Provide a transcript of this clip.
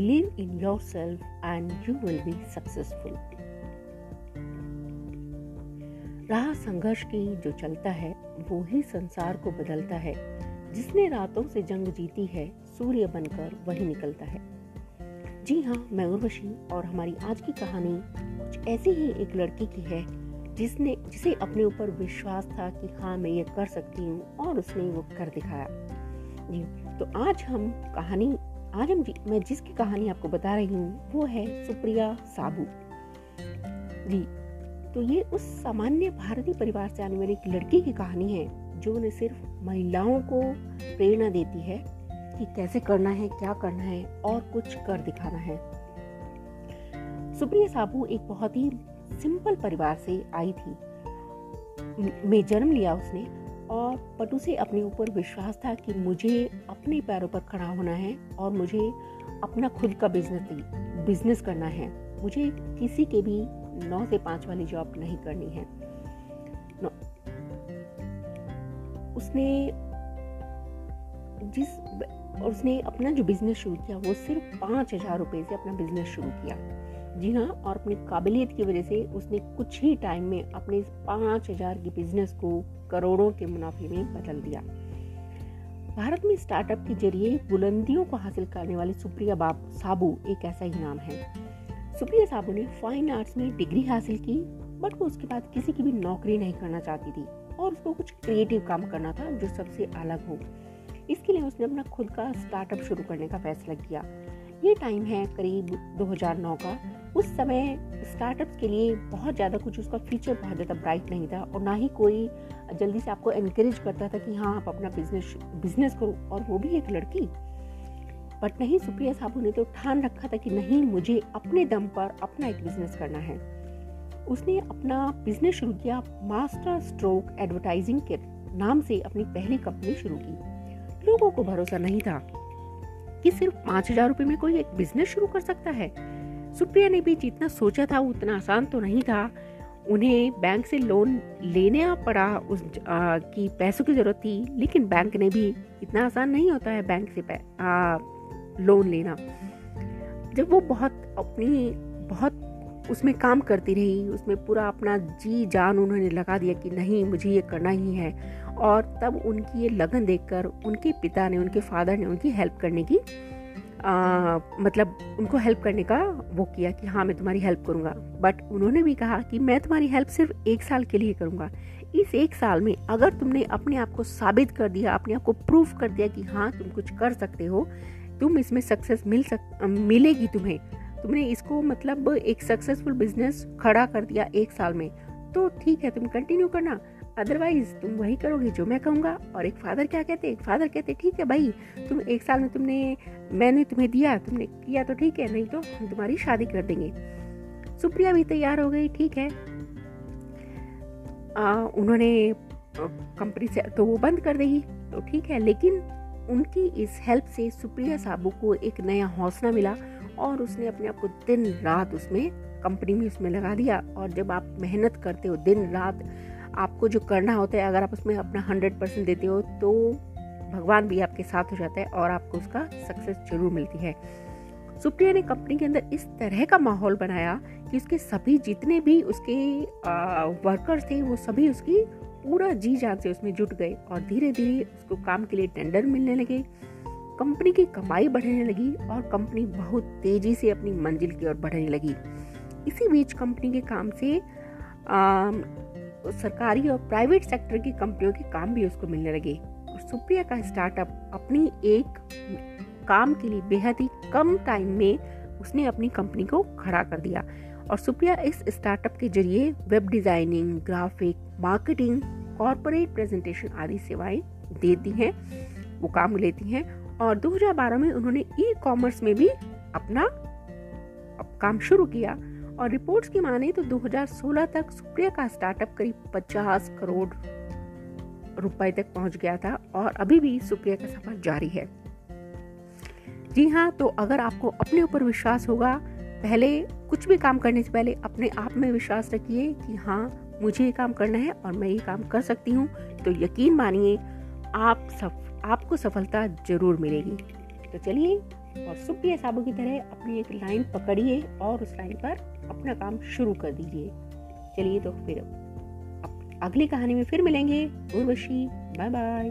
In yourself and you will be successful राह संघर्ष की जो चलता है, वो ही संसार को बदलता है। जिसने रातों से जंग जीती है, सूर्य बनकर वही निकलता है। जी हाँ मैं उर्वशी और हमारी आज की कहानी कुछ ऐसी ही एक लड़की की है, जिसने, जिसे अपने ऊपर विश्वास था कि हाँ मैं ये कर सकती हूँ और उसने वो कर दिखाया। जी तो आज हम कहानी आज हम मैं जिसकी कहानी आपको बता रही हूँ, वो है सुप्रिया साबू जी तो ये उस सामान्य भारतीय परिवार से आने वाली एक लड़की की कहानी है, जो न सिर्फ़ महिलाओं को प्रेरणा देती है कि कैसे करना है, क्या करना है और कुछ कर दिखाना है। सुप्रिया साबू एक बहुत ही सिंपल परिवार से आई थी। में जन्म लिया उसने और पटु से अपने ऊपर विश्वास था कि मुझे अपने पैरों पर खड़ा होना है और मुझे अपना खुद का बिज़नेस बिज़नेस करना है। मुझे किसी के भी नौ से पाँच वाली जॉब नहीं करनी है। उसने जिस उसने अपना जो बिज़नेस शुरू किया, वो सिर्फ़ पाँच हज़ार रुपये से अपना बिज़नेस शुरू किया। जी हाँ और अपनी काबिलियत की वजह से उसने कुछ ही टाइम में अपने इस पाँच हज़ार के बिज़नेस को करोड़ों के मुनाफे में बदल दिया। भारत में स्टार्टअप के ज़रिए बुलंदियों को हासिल करने वाले सुप्रिया बाब साबू एक ऐसा ही नाम है। सुप्रिया साबू ने फाइन आर्ट्स में डिग्री हासिल की बट वो उसके बाद किसी की भी नौकरी नहीं करना चाहती थी, और उसको कुछ क्रिएटिव काम करना था जो सबसे अलग हो। इसके लिए उसने अपना खुद का स्टार्टअप शुरू करने का फैसला किया। ये टाइम है करीब 2009 का। उस समय स्टार्टअप्स के लिए बहुत ज़्यादा कुछ उसका फ्यूचर बहुत ज़्यादा ब्राइट नहीं था और ना ही कोई जल्दी से आपको इनक्रेज करता था कि हाँ आप अपना बिज़नेस बिज़नेस करो और वो भी एक लड़की। बट नहीं, सुप्रिया साबू ने तो ठान रखा था कि नहीं, मुझे अपने दम पर अपना एक बिज़नेस करना है। उसने अपना बिज़नेस शुरू किया मास्टर स्ट्रोक एडवर्टाइजिंग के नाम से अपनी पहली कंपनी शुरू की। लोगों को भरोसा नहीं था। कि सिर्फ़ पाँच हज़ार रुपये में कोई एक बिज़नेस शुरू कर सकता है। सुप्रिया ने भी जितना सोचा था उतना आसान तो नहीं था। उन्हें बैंक से लोन लेने पड़ा उस की पैसों की ज़रूरत थी लेकिन बैंक ने भी इतना आसान नहीं होता है बैंक से आ, लोन लेना। जब वो बहुत अपनी बहुत उसमें काम करती रही उसमें पूरा अपना जी जान उन्होंने लगा दिया कि नहीं मुझे ये करना ही है। और तब उनकी ये लगन देखकर उनके पिता ने उनके फादर ने उनकी हेल्प करने की आ, मतलब उनको हेल्प करने का वो किया कि हाँ मैं तुम्हारी हेल्प करूँगा। बट उन्होंने भी कहा कि मैं तुम्हारी हेल्प सिर्फ़ एक साल के लिए करूँगा। इस एक साल में अगर तुमने अपने आप को साबित कर दिया अपने आप को प्रूफ कर दिया कि हाँ तुम कुछ कर सकते हो तुम इसमें सक्सेस मिल सक मिलेगी तुम्हें तुमने इसको मतलब एक सक्सेसफुल बिज़नेस खड़ा कर दिया एक साल में। तो ठीक है तुम कंटिन्यू करना। अदरवाइज़ तुम वही करोगे जो मैं कहूँगा। और एक फादर क्या कहते एक फादर कहते ठीक है भाई तुम एक साल में तुमने मैंने तुम्हें दिया तुमने किया तो ठीक है नहीं तो हम तुम्हारी शादी कर देंगे। सुप्रिया भी तैयार हो गई ठीक है। आ, उन्होंने कंपनी से तो वो बंद कर देगी तो ठीक है। लेकिन उनकी इस हेल्प से सुप्रिया साबू को एक नया हौसला मिला। और उसने अपने आप को दिन रात उसमें कंपनी में उसमें लगा दिया। और जब आप मेहनत करते हो दिन रात, आपको जो करना होता है, अगर आप उसमें अपना हंड्रेड परसेंट देते हो तो भगवान भी आपके साथ हो जाता है और आपको उसका सक्सेस ज़रूर मिलती है। सुप्रिया ने कंपनी के अंदर इस तरह का माहौल बनाया कि उसके सभी जितने भी उसके वर्कर्स थे, वो सभी उसकी पूरा जी जान से उसमें जुट गए और धीरे धीरे उसको काम के लिए टेंडर मिलने लगे। कंपनी की कमाई बढ़ने लगी और कंपनी बहुत तेज़ी से अपनी मंजिल की ओर बढ़ने लगी। इसी बीच कंपनी के काम से आ, सरकारी और प्राइवेट सेक्टर की कंपनियों के काम भी उसको मिलने लगे। और सुप्रिया का स्टार्टअप अपनी एक काम के लिए बेहद ही कम टाइम में उसने अपनी कंपनी को खड़ा कर दिया। और सुप्रिया इस स्टार्टअप के ज़रिए web designing graphic marketing corporate presentation आदि सेवाएँ देती हैं वो काम लेती हैं और 2012 में उन्होंने ई कॉमर्स में भी अपना काम शुरू किया। और रिपोर्ट्स की माने तो 2016 तक सुप्रिया का स्टार्टअप करीब 50 करोड़ रुपए तक पहुँच गया था और अभी भी सुप्रिया का सफ़र जारी है। जी हाँ तो अगर आपको अपने ऊपर विश्वास होगा, पहले कुछ भी काम करने से पहले अपने आप में विश्वास रखिए कि हाँ मुझे ये काम करना है और मैं ये काम कर सकती हूँ। तो यकीन मानिए आप सब आपको सफलता ज़रूर मिलेगी। तो चलिए, और सुप्रिया साबू की तरह अपनी एक लाइन पकड़िए और उस लाइन पर अपना काम शुरू कर दीजिए। चलिए तो फिर अगली कहानी में फिर मिलेंगे। Urvashi bye bye